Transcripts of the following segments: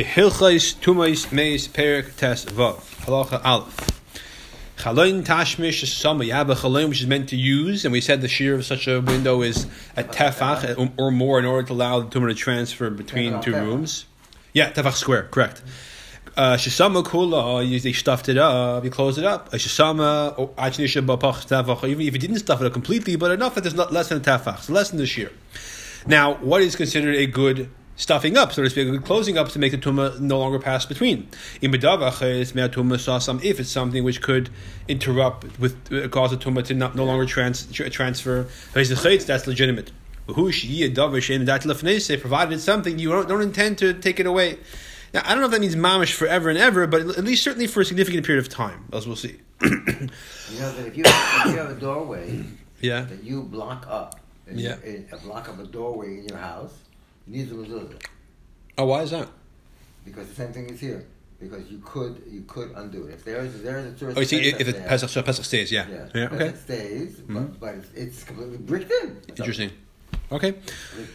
Hilchais Tumais Meis Perik Tes Vav Halacha Aleph Chaloin Tashmish Sama. You have a chaloin which is meant to use, and we said the shear of such a window is a tefach or more in order to allow the tumah to transfer between two rooms. Yeah, tefach square, correct. Uh, kula, you they stuffed it up, you closed it up. Shisama, even if you didn't stuff it up completely, but enough that there's not less than a tefach, so less than the shear. Now, what is considered a good stuffing up, so to speak, closing up to make the tumah no longer pass between. If it's something which could interrupt with uh, cause the tumah to not, no longer trans, transfer, that's legitimate. Provided it's something you don't, don't intend to take it away. Now, I don't know if that means mamish forever and ever, but at least certainly for a significant period of time, as we'll see. you know that if you, if you have a doorway yeah. that you block up, yeah. a block of a doorway in your house, needs a mezuzah. Oh, why is that? Because the same thing is here. Because you could you could undo it if there is there is a tourist. Oh, you see, if it Pesach, so Pesach stays, yeah, yeah, yeah okay, it stays, mm-hmm. but, but it's, it's, completely bricked in. Interesting. Okay.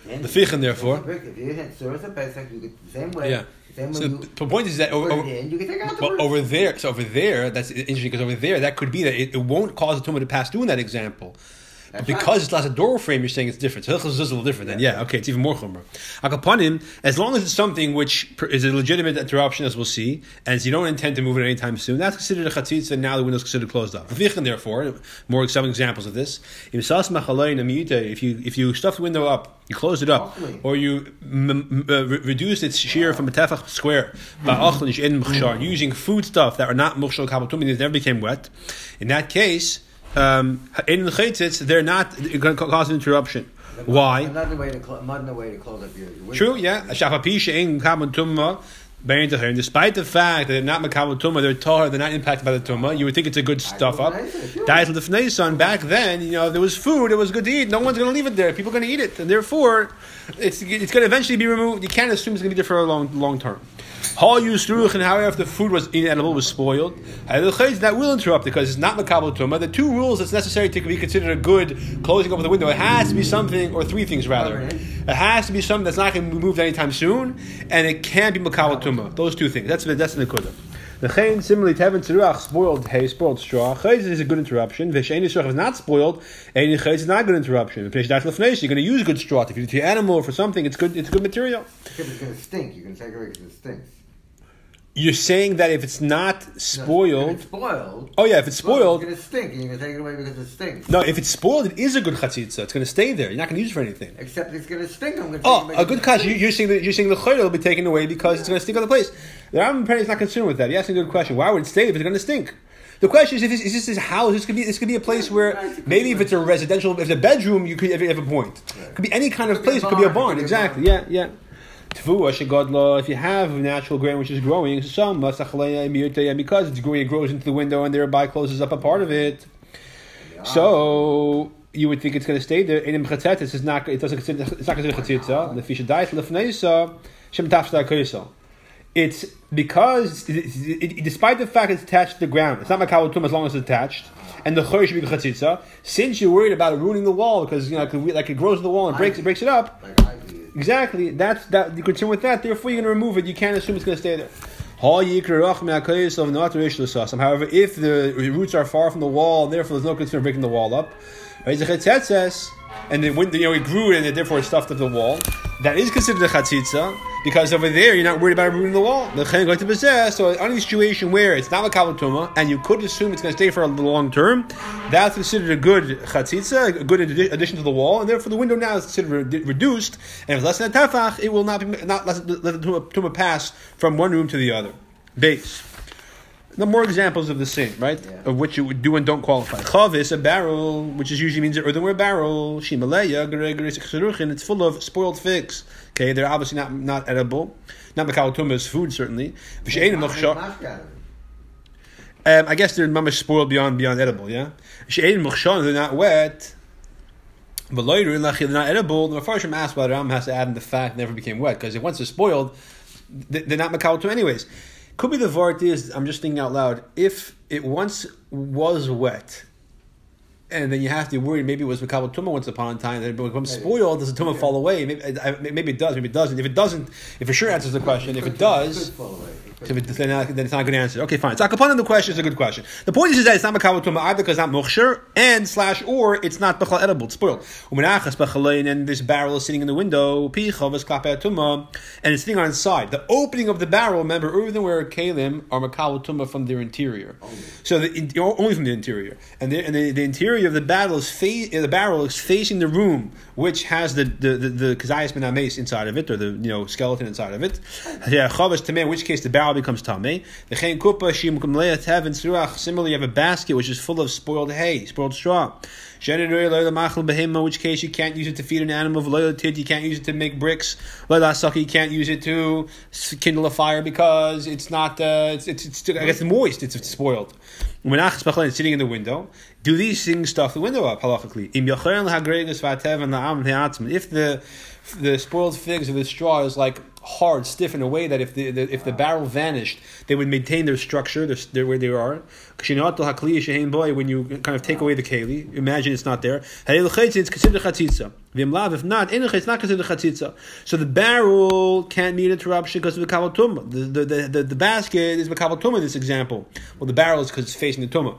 The fichin, therefore. If you had service of Pesach, you get the same way. Yeah. Same so way the point is that over, in, you can take out the but over there, so over there, that's interesting because over there, that could be that it, it won't cause the tumah to pass through in that example. That's because right. it's not a door frame, you're saying it's different. So is a little different. Then yeah, okay, it's even more chumrah. Akapanim, as long as it's something which is a legitimate interruption, as we'll see, and you don't intend to move it anytime soon, that's considered a chatzitza. And now the window's considered closed up. Therefore, more some examples of this. If you if you stuff the window up, you close it up, or you m- m- uh, re- reduce its shear from a tefach square by using food stuff that are not mukhshal kabatum, they never became wet. In that case um, in the chaitzitz, they're not going to cause an interruption. Why? Another way to cl- another way to close up your window. True, yeah. Despite the fact that they're not makabel tumah, they're tahar, they're not impacted by the tumah. You would think it's a good stuff up. Diet of the son. Back then, you know, there was food. It was good to eat. No one's going to leave it there. People are going to eat it, and therefore, it's it's going to eventually be removed. You can't assume it's going to be there for a long long term. Hall used ruach, and however, if the food was inedible, was spoiled, that will interrupt because it's not makabel tumah. The two rules that's necessary to be considered a good closing up of the window, it has to be something, or three things rather. It has to be something that's not going to be moved anytime soon, and it can't be makabel tumah. Those two things. That's that's the nekudah. The chayin similarly to having tzeruach spoiled hay, spoiled straw. Chayz is a good interruption. V'shein yisrach is not spoiled. Any chayz is not a good interruption. V'pnei shdat lefneish, you're going to use good straw. If you do to your animal or for something, it's good. It's good material. If it's going to stink, you can take it away because it stinks. You're saying that if it's not spoiled, it's spoiled. Oh yeah, if it's spoiled, it's going to stink, and you're to take it away because it stinks. No, if it's spoiled, it is a good chatzitza. It's going to stay there. You're not going to use it for anything. Except it's going to stink. I'm going to oh, a good kash. You're saying that you're saying the chayil will be taken away because yeah. it's going to stink other place. The Rambam apparently is not concerned with that. He asked a good question. Why would it stay if it's going to stink? The question is, if this, is this his house? This could be this could be a place where maybe if it's a residential, if it's a bedroom, you could have a point. It could be any kind of place. It could be a barn. Exactly. Yeah, yeah. If you have natural grain which is growing, some imbiyote, eh, and eh, because it's growing, it grows into the window and thereby closes up a part of it. So you would think it's going to stay there. It's not. It doesn't. Consider, it's not considered chatzitza. The fish dies lefneisa shem tafshta It's because, it, it, despite the fact it's attached to the ground, it's not makal as long as it's attached, and the choy should be chatzitza. Since you're worried about it ruining the wall because you know like it grows in the wall and breaks it breaks it up. Exactly. That's that. You're with that. Therefore, you're going to remove it. You can't assume it's going to stay there. However, if the roots are far from the wall, therefore there's no concern of breaking the wall up. And then when you know it grew and it therefore stuffed up the wall, that is considered a chatzitza because over there you're not worried about removing the wall. The chen going to possess. So any situation where it's not a tuma and you could assume it's going to stay for a long term, that's considered a good chatzitza, a good addition to the wall, and therefore the window now is considered re- reduced. And if less than a tefach, it will not be not let the tuma pass from one room to the other. Base. No more examples of the same, right? Yeah. Of which you would do and don't qualify. Chavis, a barrel, which is usually means an earthenware barrel. Shimaleya, it's full of spoiled figs. Okay, they're obviously not not edible. Not makalatum is food, certainly. Um, I guess they're mamish spoiled beyond beyond edible, yeah? They're not wet. But later, they're not edible. The Mepharshim asked whether Ram has to add in the fact never became wet, because if once they're spoiled, they're not makalatum anyways. Could be the vart is, I'm just thinking out loud, if it once was wet, and then you have to worry maybe it was Makabal Tumah once upon a time, then it becomes spoiled, does the Tumah fall away? Maybe, maybe it does, maybe it doesn't. If it doesn't, if it sure answers the question, if it does, if then, it's not a good answer. Okay, fine. So Akapan the question is a good question. The point is, that it's not Makabal Tumah either because it's not Mukhshir and slash or it's not Bechal edible, it's spoiled. And this barrel is sitting in the window, and it's sitting on its side. The opening of the barrel, remember, everywhere Kalim are Makabal Tumah from their interior. So the, only from the interior. And the, and the, the interior of the barrel is fa- the barrel is facing the room which has the the the, the kazayas ben ames inside of it or the you know skeleton inside of it. Yeah, in which case the barrel becomes tameh. The chen kupa shim. Similarly, you have a basket which is full of spoiled hay, spoiled straw. In which case you can't use it to feed an animal. You can't use it to make bricks. You can't use it to kindle a fire because it's not. Uh, it's, it's, it's I guess moist. It's, it's spoiled. Sitting in the window. Do these things stuff the window up halachically? If the the spoiled figs or the straw is like hard, stiff in a way that if the, the if the barrel vanished, they would maintain their structure, their, their where they are. boy, When you kind of take away the keli, imagine it's not there. It's considered chatzitza. If not, it's not considered chatzitza. So the barrel can't meet interruption because of the kabbalah the, the, the, the, basket is the kabbalah in this example. Well, the barrel is because it's facing the tumah.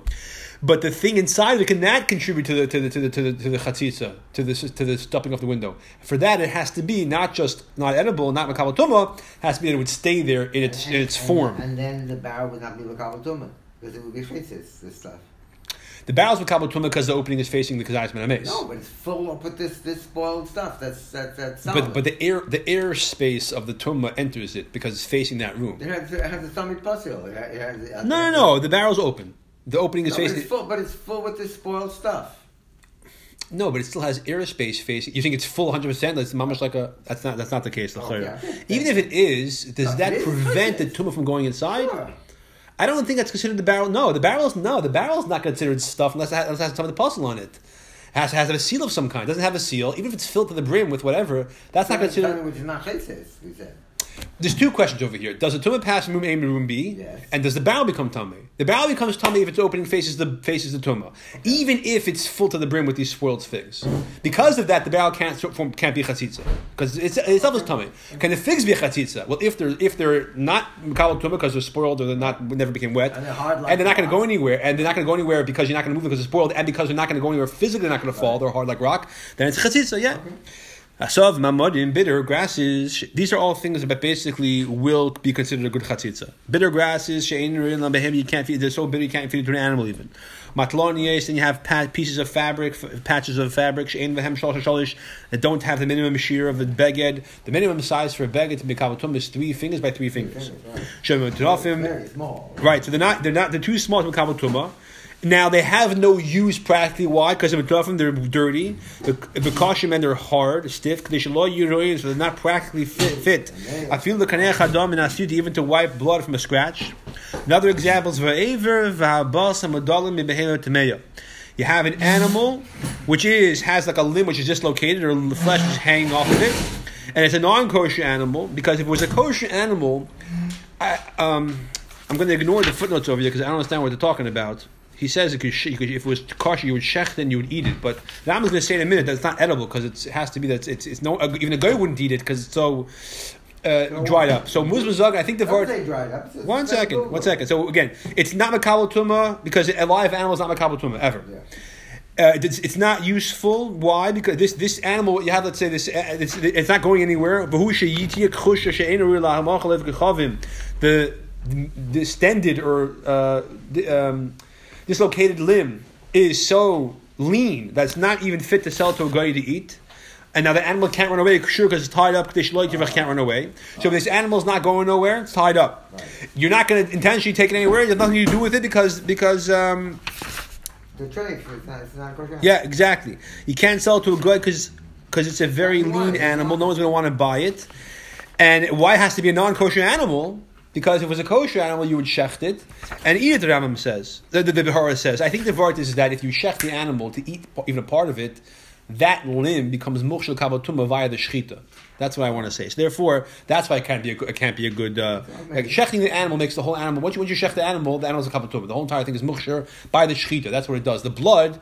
But the thing inside of it can that contribute to the to the to the to the, to the chatzitza to the to the stopping of the window. For that, it has to be not just not edible, not makabel has to be that it would stay there in its and, in its and, form. And then the barrel would not be makabel because it would be faces this stuff. The barrel's makabel because the opening is facing the kazayis ben No, but it's full up with this this spoiled stuff. That's that that's. But but the air the air space of the tumah enters it because it's facing that room. It has, it has a stomach puzzle. It has, it has, no, no, no. The barrel's open. The opening is no, facing. But it's, full, but it's full with this spoiled stuff. No, but it still has airspace facing. You think it's full 100? percent That's much like a. That's not. That's not the case. Oh, yeah. Even if it is, does No, that prevent the tumah from going inside? Sure. I don't think that's considered the barrel. No, the barrel's no. The barrel's not considered stuff unless it has, unless it has some of the puzzle on it. It has, has a seal of some kind. It doesn't have a seal, even if it's filled to the brim with whatever. That's not considered. Which is not. We said. There's two questions over here. Does the tumah pass from room A to room B? Yes. And does the barrel become tummy? The barrel becomes tummy if its opening faces the faces the tumah, even if it's full to the brim with these spoiled figs. Because of that, the barrel can't form, can't be chatzitza because it's itself is tummy. Can the figs be chatzitza? Well, if they're if they're not makabel tumah because they're spoiled or they're not never became wet, And they're hard like and they're not going to go anywhere, and they're not going to go anywhere because you're not going to move them because they're spoiled, and because they're not going to go anywhere physically, they're not going to fall. They're hard like rock. Then it's chatzitza, yeah. Asav, mamodim, bitter grasses. These are all things that basically will be considered a good chatzitza. Bitter grasses, she'ein rin labehem, you can't feed. They're so bitter you can't feed it to an animal even. Matlonies, then you have pieces of fabric, patches of fabric, she'ein vehem shalosh shalish, that don't have the minimum shear of a beged. The minimum size for a beged to be kabatum is three fingers by three fingers. Shem terafim. Very small. Right, so they're not they're not they're too small to become tumah. Now they have no use practically. Why? Because of them they're dirty. The the kashim and they're hard, stiff. They should all you know, so they're not practically fit. fit. I feel the kanech adam and asid even to wipe blood from a scratch. Another example is va'aver va'abas hamadolim mibehemer tameya. You have an animal which is has like a limb which is dislocated or the flesh is hanging off of it, and it's a non-kosher animal because if it was a kosher animal, I, um, I'm going to ignore the footnotes over here because I don't understand what they're talking about. He says it could, you could if it was kosher, you would shech, then you would eat it. But the Rambam is going to say in a minute that it's not edible because it has to be that it's, it's no even a guy wouldn't eat it because it's so uh, dried up. So zog, I think the word. dried up. It's- One second, one second. So again, it's not makabel tuma because a live animal is not makabel tuma ever. Yeah. Uh, it's, it's not useful. Why? Because this this animal you have. Let's say this. Uh, it's, it's not going anywhere. The distended or uh, um, dislocated limb is so lean that it's not even fit to sell to a guy to eat. And now the animal can't run away, sure, because it's tied up. This can't run away. So if this animal's not going nowhere, it's tied up. You're not going to intentionally take it anywhere. There's nothing to do with it because because um, The trade, it's not, it's not yeah, exactly. You can't sell it to a guy because it's a very lean animal. No one's going to want to buy it. And why it has to be a non-kosher animal? Because if it was a kosher animal, you would shecht it and eat it. The Rambam says, the the, the Behara says. I think the vart is that if you shecht the animal to eat even a part of it, that limb becomes mukshel kabatuma via the shechita. That's what I want to say. So therefore, that's why it can't be a, good- it can't be a good uh, like shechting the animal makes the whole animal. Once you once you the animal, the animal's a kabatuma. The whole entire thing is mukshel by the shechita. That's what it does. The blood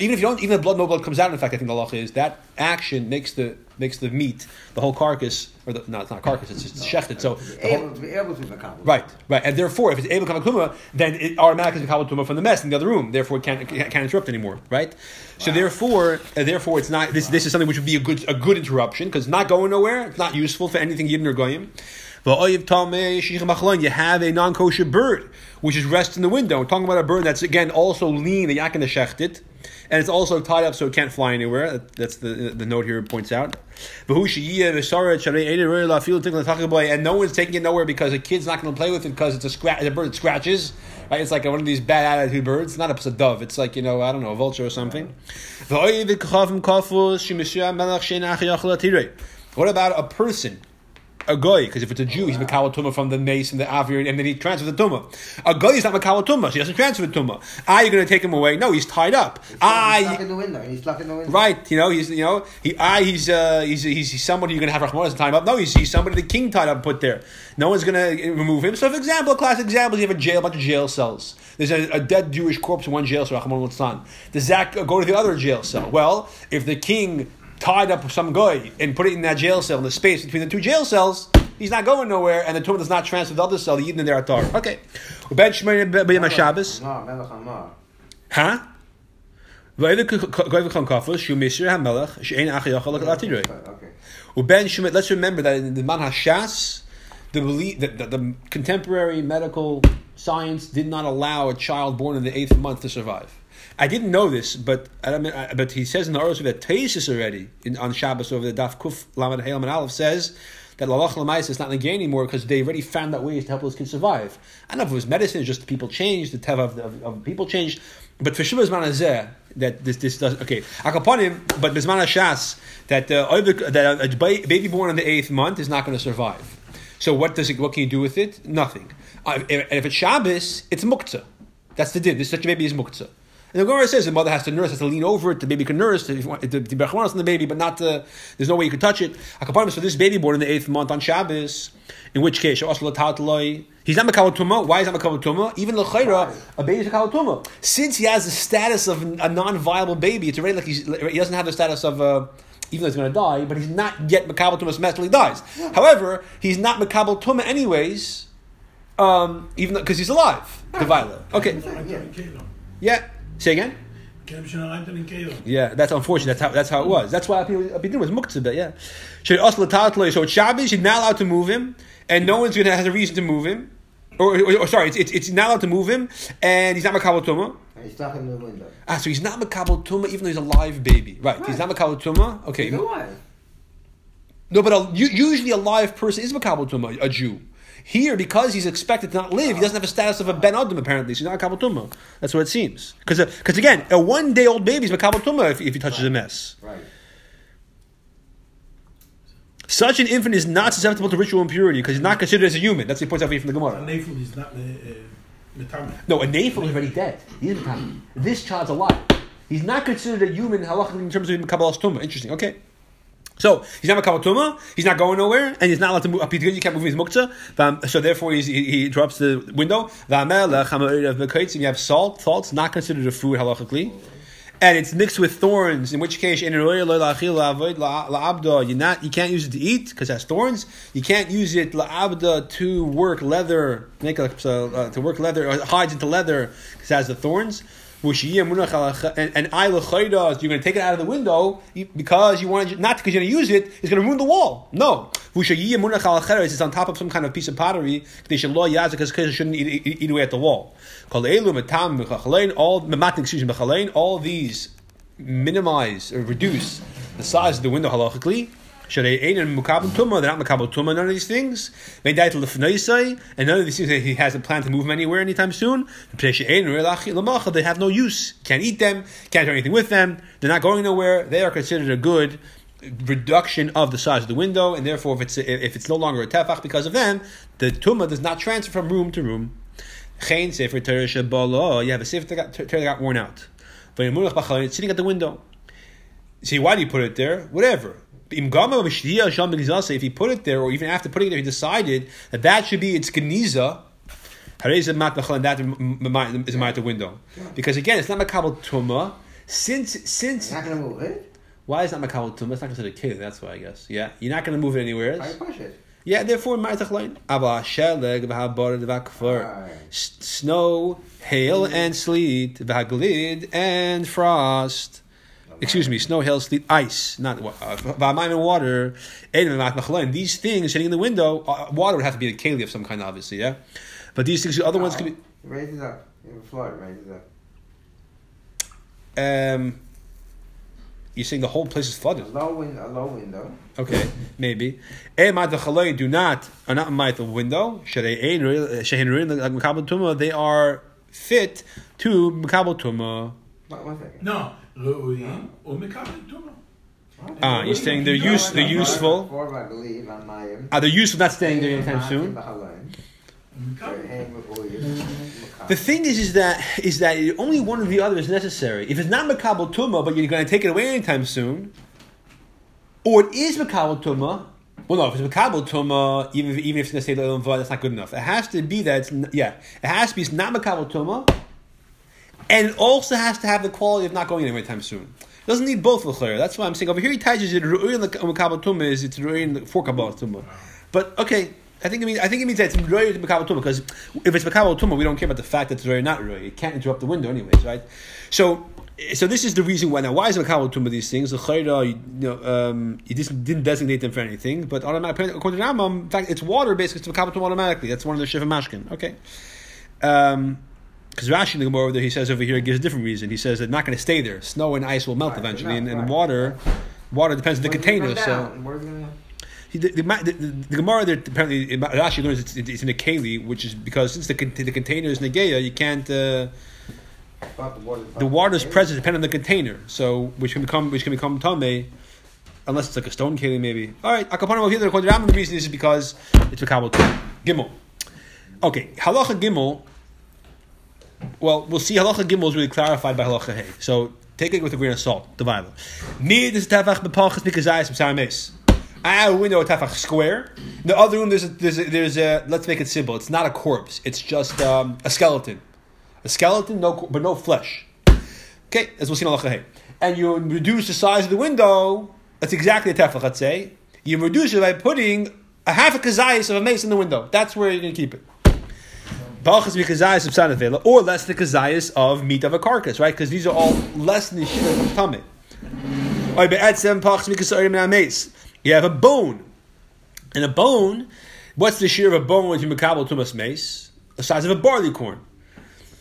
even if you don't, even if blood, no blood comes out. In fact, I think the law is that action makes the makes the meat, the whole carcass, or the, no, it's not carcass, it's just shechted. So the whole- able to be able to become. Right, right, and therefore, if it's able to come tuma, then it automatically is tuma from the mess in the other room. Therefore, it can't, can't interrupt anymore. Right. So therefore, uh, therefore, it's not. This, this is something which would be a good a good interruption because not going nowhere. It's not useful for anything yidden or goyim. You have a non kosher bird which is resting in the window. We're talking about a bird that's again also lean, the yakin shechted, and it's also tied up so it can't fly anywhere. That's the the note here points out. And no one's taking it nowhere because a kid's not going to play with it because it's a scratch. A bird that scratches. Right? It's like one of these bad attitude birds. It's not a, a dove. It's like you know I don't know a vulture or something. What about a person? A goy, because if it's a Jew, he's Makawal Tumah from the mace and the Avir, and then he transfers the Tumah. A goy is not Makawal Tumah, so he doesn't transfer the Tumah. Ah, you're going to take him away? No, he's tied up. He's Ah, stuck in the window. He's stuck in the window. Right, you know, he's you know, he I he's uh he's he's, he's somebody you're gonna have Rahmanas time up. No, he's, he's somebody the king tied up and put there. No one's gonna remove him. So, for example, a classic example is you have a jail, a bunch of jail cells. There's a, a dead Jewish corpse in one jail cell, Rahman Does that go to the other jail cell? Well, if the king tied up with some guy and put it in that jail cell in the space between the two jail cells, he's not going nowhere, and the tumah does not transfer to the other cell. The Yidden there are tar. Okay. Ben Shmeir B'Yom HaShabbos. No, Melech Amar. Huh? Okay. Uben Shemit, let's remember that in the Man HaShas, the, belief, the, the, the contemporary medical science did not allow a child born in the eighth month to survive. I didn't know this, but I mean, I- but he says in the Aros that Taisus already in, on Shabbos over the Daf Kuf Lamed Hail and Aleph says that Lalach Lamais is not negay anymore because they already found out ways to help those kids survive. I don't know if it was medicine, it's just people changed, the teva of, of, of people changed. But for Shuvah Manazeh, that this this does okay. Akaponim, but Bizman Hashas that uh, that a ba- baby born in the eighth month is not going to survive. So what does it? What can you do with it? Nothing. Uh, if, if it's Shabbos, it's muktzah. That's the din. This such a baby is muktzah. And the Gemara says the mother has to nurse, has to lean over it. The baby can nurse. If you want, the, the Berachmanos on the baby, but not the. There's no way you can touch it. Akaponim, so this baby born in the eighth month on Shabbos, in which case He's not Makawal Tumah. Why is he not Makawal Tumah? Even L'chayra, a baby is Makawal Tumah. Since he has the status of a non-viable baby, it's already like he's, he doesn't have the status of, uh, even though he's going to die, but he's not yet Makawal Tumah until he dies. However, he's not Makawal Tumah anyways, um, even because he's alive. The violet. Okay. Yeah. Say again. Yeah, that's unfortunate. That's how that's how it was. That's why Abidin was muktzah, yeah. Should also So it's Shabbos, you're not allowed to move him, and no one's gonna have a reason to move him. Or, or, or sorry, it's, it's, it's not allowed to move him, and he's not makabel tumah. And he's stuck in the window. Ah, so he's not makabel tuma, even though he's a live baby, right? right. He's not makabel tuma. Okay, He's alive. no, but a, u- usually a live person is makabel tuma, a Jew. Here, because he's expected to not live, he doesn't have a status of a ben adam. Apparently, so he's not makabel tumah. That's what it seems. Because because uh, again, a one day old baby is makabel tumah if, if he touches a mess. Right. Such an infant is not susceptible to ritual impurity because he's not considered as a human. That's what he points out from the Gemara. Nefel is not uh, uh, the metame. No, a Nafel is already dead. He isn't This child's alive. He's not considered a human halachically in terms of Kabbalah's Tumah. Interesting. Okay. So he's not Makabal Tumah. He's not going nowhere, and he's not allowed to move. You can't move his muktzah. Um, So therefore, he, he drops the window. You have salt. Salt's not considered a food halachically. And it's mixed with thorns, in which case, you're not, you can't use it to eat because it has thorns. You can't use it la'abda to work leather, make a, uh, to work leather, hides into leather because it has the thorns. And, and I l'chayda, you're going to take it out of the window because you want to, not because you're going to use it, it's going to ruin the wall. No. It's on top of some kind of piece of pottery They should law yazik because it shouldn't eat, eat, away at the wall. All, excuse me, all these minimize or reduce the size of the window halachically. They're not makabel tumah, none of these things. And none of these things that he hasn't planned to move them anywhere anytime soon. They have no use. Can't eat them. Can't do anything with them. They're not going nowhere. They are considered a good reduction of the size of the window, and therefore, if it's if it's no longer a tefach because of them, the tumah does not transfer from room to room. Sefer. You have a sefer that got, that got worn out. But it's sitting at the window. See, why do you put it there? Whatever. If he put it there, or even after putting it there, he decided that that should be its geniza. That is a the window. Because again, it's not makabel tuma. since since You're not gonna move it. why is it not makabel tumah? It's not considered keli. That's why I guess. Yeah, you're not going to move it anywhere. You push it? Yeah, therefore, ma'atach lein. Ava sheleg v'haborad v'hakfar. Right. Snow, hail, and sleet, and frost excuse me, snow, hail, sleet, ice, not uh, va'amayim water, and these things sitting in the window, uh, water would have to be a keli of some kind, obviously, yeah. But these things, the other ones could be. It raises up. In Florida, it raises up. Um, you're saying the whole place is flooded. A low, win- a low window. Okay, maybe. Eh, do not are not my the window. Eh, they are fit to Makabal Tuma. No, Ah, you're saying they're use, they're useful. Four, I believe, on Mayim. Are they useful? Not staying there anytime soon. The thing is, is that is that only one or the other is necessary. If it's not Makabel Tumah, but you're going to take it away anytime soon, or it is Makabel Tumah. Well, no, if it's Makabel Tumah, even if, even if it's going to say the Olam that's not good enough. It has to be that, it's, yeah, it has to be it's not Makabel Tumah, and also has to have the quality of not going anywhere anytime soon. It doesn't need both l'chayr. That's why I'm saying over here he touches it. Ru'uyin Makabel Tumah is it's Ru'uyin for Kabbalah Tumah. But okay, I think it means I think it means that it's Ru'uyin to Makabel Tumah because if it's Makabel Tumah, we don't care about the fact that it's Ru'uyin not Ru'uyin. It can't interrupt the window anyways, right? So. So this is the reason why. Now, why is Makabel Tumah these things? The you know, um, you just didn't designate them for anything, but automatically, according to Rambam, in fact, it's water basically. It's Makabel Tumah automatically. That's one of the Shiva Mashkin. Okay. Um, because Rashi in the Gemara over there, he says over here, gives a different reason. He says they're not going to stay there. Snow and ice will melt Right, eventually, and, and right. water, water depends on the container. So gonna? he, the, the, the, the Gemara there apparently Rashi learns it's, it's in a keli, which is because since the the container is negeya, you can't. Uh, Thought the water. the water's presence depends on the container, so which can become which can become tame, unless it's like a stone keli maybe. All right, akapanim over here. According to Rambam, the reason is because it's a kabel gimel. Okay, halacha gimel. Well, we'll see. Halacha gimel is really clarified by halacha hey. So take it with a grain of salt. The Bible. Me this is tefach bepachas some mes. I have a window at tefach square. In the other room, there's a, there's a, there's a. Let's make it simple. It's not a corpse. It's just um, a skeleton. A skeleton, no, but no flesh. Okay, as we'll see in halacha hey. And you reduce the size of the window. That's exactly a tefach. Let's say you reduce it by putting a half a kazayas of a mace in the window. That's where you're going to keep it. Balchas mikazayas of sanavela, or less the kazayas of meat of a carcass, right? Because these are all less than the shira of mace. You have a bone, and a bone. What's the shear of a bone when you makabel tumas mace? The size of a barley corn.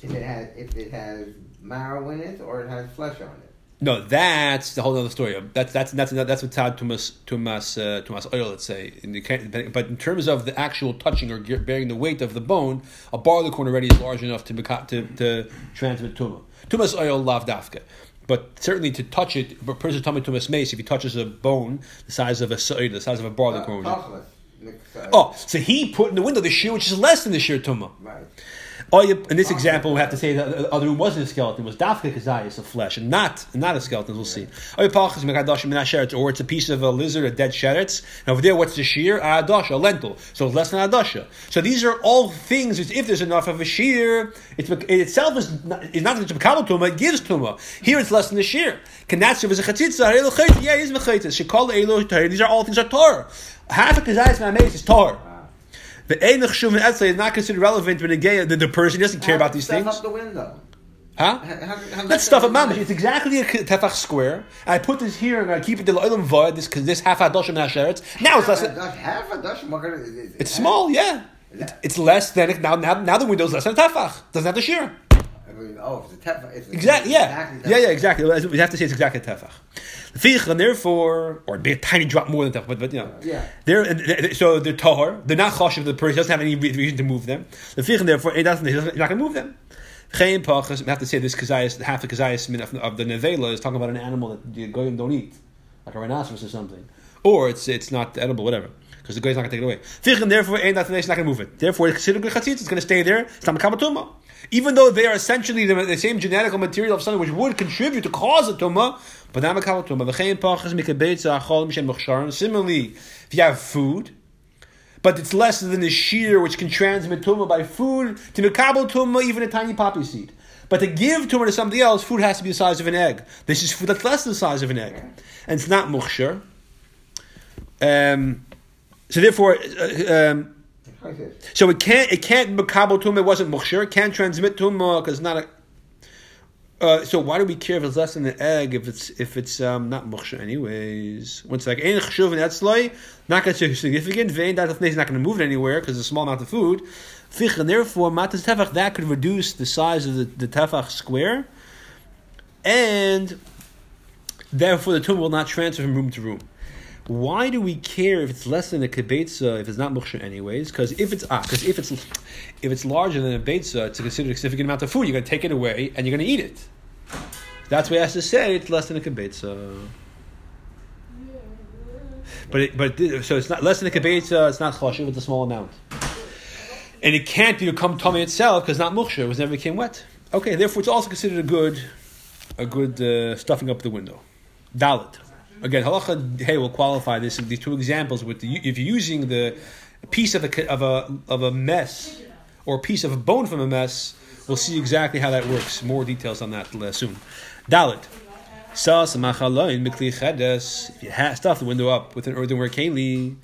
If it has, if it has marrow in it or it has flesh on it. No, that's the whole other story. That's that's that's that's what Tad Tumas Tumas uh, Tumas oil. Let's say, the, but in terms of the actual touching or bearing the weight of the bone, a barley corn already is large enough to to, to transmit tuma. Tumas oil lav dafka. But certainly to touch it, but person tummy tumas mace, if he touches a bone the size of a soil, the size of a barley Uh. Oh, so he put in the window the shear which is less than the shear tumah. Right. Oh, you, in this example, we have to say that the other room wasn't a skeleton; it was dafka kazayas of flesh, and not not a skeleton. We'll see. Oh, you pachas mekadashim min hasheretz, Or it's a piece of a lizard, a dead sheretz. And over there, what's the shear? A adasha, a lentil. So it's less than adasha. So these are all things. If there's enough of a shear, it's, it itself is not, is not that it's tuma. It gives tuma. Here, it's less than the shear. Kanatsu is a chatzitza. Yeah. Shekol elo tahir. These are all things are tar. Half a kazayas ma'ameis is tar. The Einach Shum Etzle is not considered relevant when again the, the person doesn't care about these things. the window. Huh? How- how- how- Let's stuff it, mamish. It's exactly a tefach square. I put this here and I keep it the oilam void. This because this half adosh and hasheretz. Now it's less. Half a dash- Half a dash. what kind of- is- is- It's small, yeah. It's, it's less than it now. Now, now the window's less than a tefach. Doesn't have the shear. I mean, it's a tef. It's a- Exactly. Yeah. exactly Yeah. Yeah. Exactly. We have to say it's exactly a tefach. The fich and therefore, or be a tiny drop more than tefach, but but you know, Yeah. they're uh, so they're tahor. They're not choshev. The person doesn't have any reason to move them. The fich and therefore it doesn't. You're not going to move them. Chayin pachas. We have to say this kazayas. Half the kazayas of, of the nevela is talking about an animal that the goyim don't eat, like a rhinoceros or something, or it's it's not edible, whatever. Because the guy's not going to take it away. And therefore ain't that not going to move it. Therefore, it's considered good chatzitz. It's going to stay there. It's not makamatuma. Even though they are essentially the, the same genetical material of something which would contribute to cause a tumah, but not makamatuma. V'chein pachas mikabetza achol mishen mechsharon. Similarly, if you have food, but it's less than the shear which can transmit tumah by food to mekabel tumah, even a tiny poppy seed. But to give tumah to somebody else, food has to be the size of an egg. This is food that's less than the size of an egg, and it's not muksher. Um, so therefore, uh, um, so it can't it can't makabel tumah. It wasn't muksher. It can't transmit tumah because it's not a. Uh, so why do we care if it's less than an egg if it's if it's um, not muksher anyways? One second. Ein chshuv and etzloi not going to be significant. Vein that is not going to move it anywhere because it's a small amount of food. Fich and therefore matas tefach that could reduce the size of the, the tefach square, and therefore the tumah will not transfer from room to room. Why do we care if it's less than a kibetza if it's not muksher anyways? Because if it's ah, because if it's if it's larger than a betza, it's considered a significant amount of food. You're going to take it away and you're going to eat it. That's why it has to say it's less than a kibetza. But it, but it- so it's not less than a kibetza. It's not choshev. It's a small amount, and it can't become tummy itself because not muksher. It was never became wet. Okay, therefore it's also considered a good a good uh, stuffing up the window. Dalit. Again, halacha hey will qualify this these two examples with the if you're using the piece of a of a of a mess or a piece of a bone from a mess, we'll see exactly how that works. More details on that uh, soon. Dalit. If you ha- stuff the window up with an earthenware keli,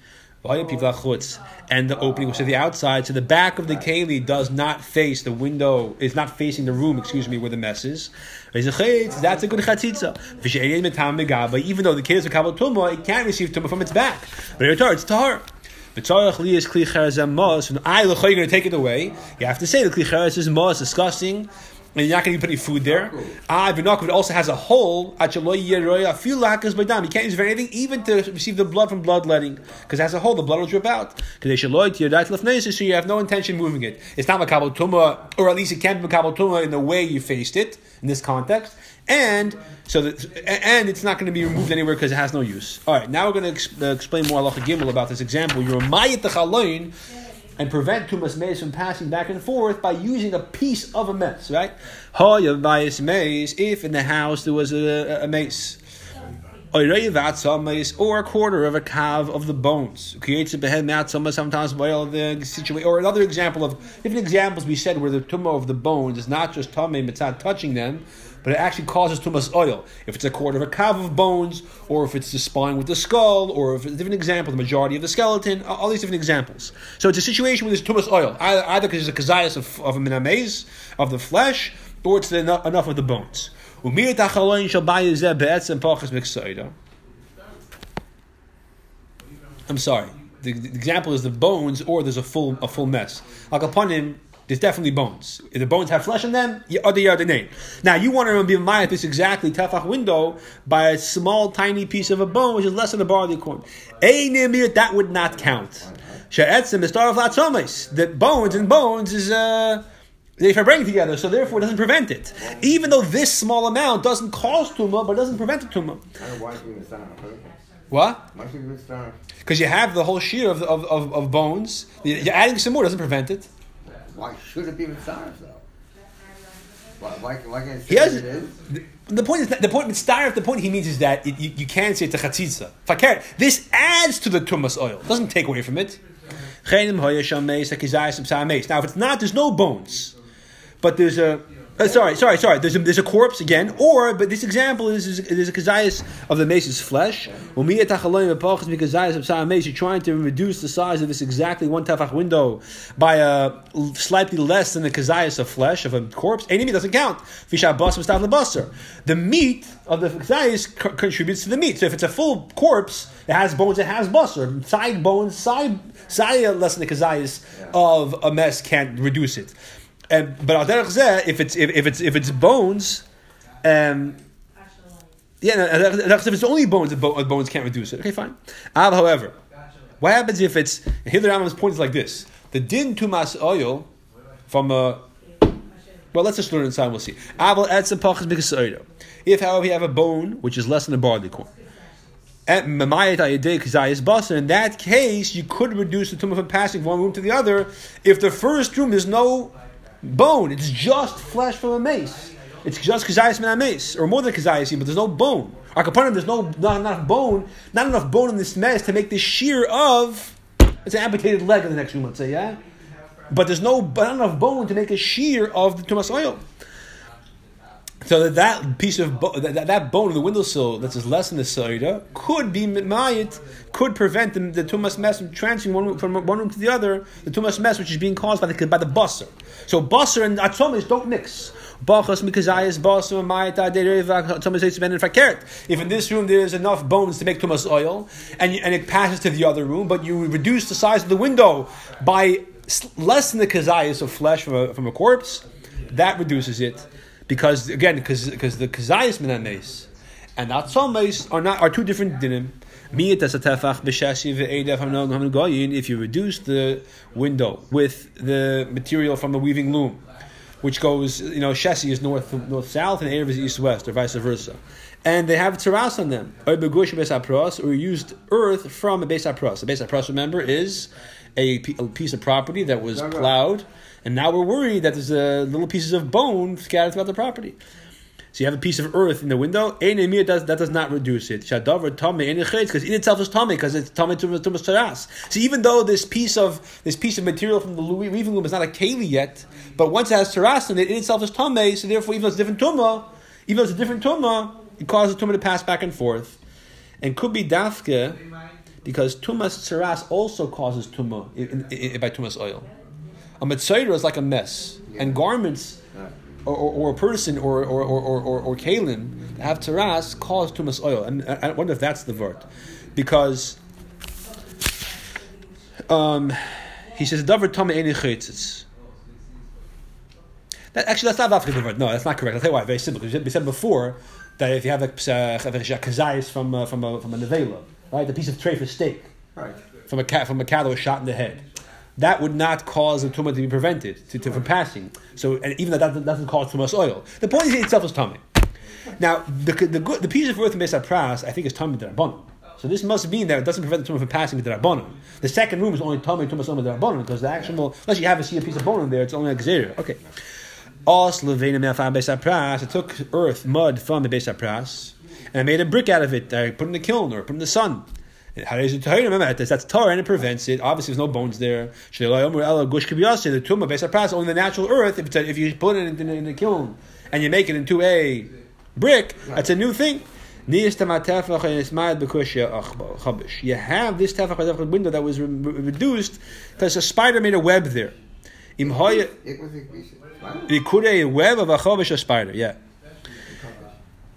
and the opening was to the outside, so the back of the keli does not face the window, is not facing the room, excuse me, where the mess is. That's a good chatzitza. Even though the keli is a kabel tumah, it can't receive tumah from its back. But it's li is and I look you're going to take it away. You have to say the kli cheres is mas, disgusting, and you're not going to be putting food there. Ah, Vinakov also has a hole. Yeroya feel lakas by dam. You can't use it for anything, even to receive the blood from bloodletting, because it has a hole. The blood will drip out. So you have no intention of moving it. It's not makabel tuma, or at least it can't be makabel tuma in the way you faced it in this context. And so, that, and it's not going to be removed anywhere because it has no use. All right, now we're going to ex- uh, explain more halacha gimel about this example. You're mayit the and prevent tumas mace from passing back and forth by using a piece of a mess, right? Bias mace if in the house there was a, a mace. mace or a quarter of a calf of the bones. Creates a behead sometimes the situation. Or another example of different examples we said where the tumah of the bones is not just tummy, it's not touching them, but it actually causes tumas oil. If it's a quarter of a calf of bones, or if it's the spine with the skull, or if it's a different example, the majority of the skeleton, all these different examples. So it's a situation where there's tumas oil, either, because there's a kazayas of, of a minamez, of the flesh, or it's enough, enough of the bones. I'm sorry. The, the example is the bones, or there's a full a full mess. Like upon him, there's definitely bones. If the bones have flesh in them, you other other name. Now you want to be maya this exactly tefach window by a small tiny piece of a bone, which is less than a barley corn. A Einimir that would not count. She'etzim is star of The bones and bones is uh they bring together, so therefore it doesn't prevent it. Even though this small amount doesn't cause tumah, but it doesn't prevent the tumah. I don't know why should we start. What? Why should we start? Because you have the whole shear of, of, of, of bones. You're adding some more doesn't prevent it. Why should it be mitzvah though? Why, why, why can't He say has, it is? the, the point is not, the point with starif. The point he means is that it, you, you can't say it's a chatzitza. Fakir. This adds to the tumas oil. It doesn't take away from it. Now, if it's not, there's no bones, but there's a. Uh, sorry, sorry, sorry. There's a, there's a corpse again, or but this example is, is there's a kazayas of the mace's flesh. You're trying to reduce the size of this exactly one tefach window by a slightly less than the kazayas of flesh of a corpse. Enemy doesn't count. The meat of the kazayas co- contributes to the meat. So if it's a full corpse, it has bones, it has busser. Side bones, side side less than the kazayas of a mess can't reduce it. But al derech zeh, if it's if, if it's if it's bones, um, yeah, no, if it's only bones, the bones can't reduce it. Okay, fine. Av, however, what happens if it's here the Rambam's point is like this: the din tumas oil from a well, let's just learn inside. We'll see. Aval etzem pachas b'kasoida. If, however, you have a bone which is less than a barley corn. In that case, you could reduce the tumah from passing from one room to the other. If the first room there's no bone, it's just flesh from a mace. It's just kazayis min a mace, or more than kazayis, but there's no bone. Akapanim, there's no not enough bone, not enough bone in this mess to make the shear of it's an amputated leg in the next room. Let's say, yeah, but there's no not enough bone to make a shear of the tumas oil. So that, that piece of bo- that, that bone of the windowsill that's just less than the soida could be mayit, could prevent the, the tumas mess from transferring one from one room to the other. The tumas mess which is being caused by the by the busser. So busser and atzomis don't mix. If in this room there is enough bones to make tumas oil, and and it passes to the other room, but you reduce the size of the window by less than the kazayas of flesh from a, from a corpse, that reduces it because again, because because the kazayis minanes and not atzomes are not are two different dinim. If you reduce the window with the material from the weaving loom, which goes, you know, Shesi is north north south and Erev is east west, or vice versa, and they have terras on them, or or used earth from a base apros. A base apros, remember, is a, piece of property that was plowed and now we're worried that there's uh, little pieces of bone scattered throughout the property. So you have a piece of earth in the window. Does, that does not reduce it. Because in itself is tummy because it's tummy to taras. So even though this piece of this piece of material from the weaving loom is not a keli yet, but once it has taras in it, in itself is tummy. So therefore, even though it's a different tumah, even though it's a different tumah, it causes tumah to pass back and forth, and could be dafke because tumas taras also causes tumah by tumas oil. A mitzvah is like a mess, yeah. and garments or, or, or, a person or or or or, or kalim that have taras cause too much oil, and I, I wonder if that's the vert, because um, he says davar tama eni chaytzitz. That, actually, that's not the word. No, that's not correct. I'll tell you why. Very simple. Because we said before that if you have a kazayis from uh, from a from a nevela, right, the piece of tray for steak, right, from a cat from a cow that was shot in the head that would not cause the tumah to be prevented to, to, from passing. So, and even that, that doesn't cause tumas oil. The point is itself is tummy. Now, the, the, good the, piece of earth in Pras, I think, is tummy derabbanon. So this must mean that it doesn't prevent the tumah from passing to derabbanon. The second room is only tummy tumas oil derabbanon because the actual, unless you have a, see a piece of bone in there, it's only a xeria. Okay. Os Pras. It took earth, mud from the Beis Pras, and I made a brick out of it. I put in the kiln or put in the sun. Remember, that's Torah and it prevents it. Obviously, there's no bones there. The tumah based on only the natural earth. If, a, if you put it in, in, in the kiln and you make it into a brick, that's a new thing. You have this tefach window that was re- reduced because a spider made a web there. It could a web of a chavish, a spider, yeah.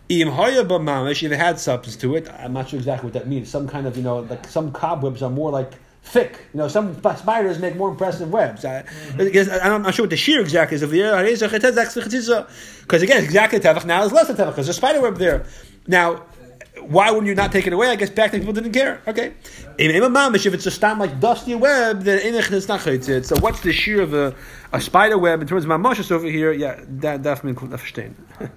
If it had substance to it, I'm not sure exactly what that means. Some kind of, you know, like some cobwebs are more like thick. You know, some spiders make more impressive webs. I, mm-hmm. am not sure what the shear exactly is of the uh, because uh, again, it's exactly tefach. Now it's less than tefach because there's a spider web there. Now, why wouldn't you not take it away? I guess back then people didn't care. Okay, if it's a stam like dusty web, then it's not So what's the shear of a, a spider web in terms of mamash over here? Yeah, that definitely.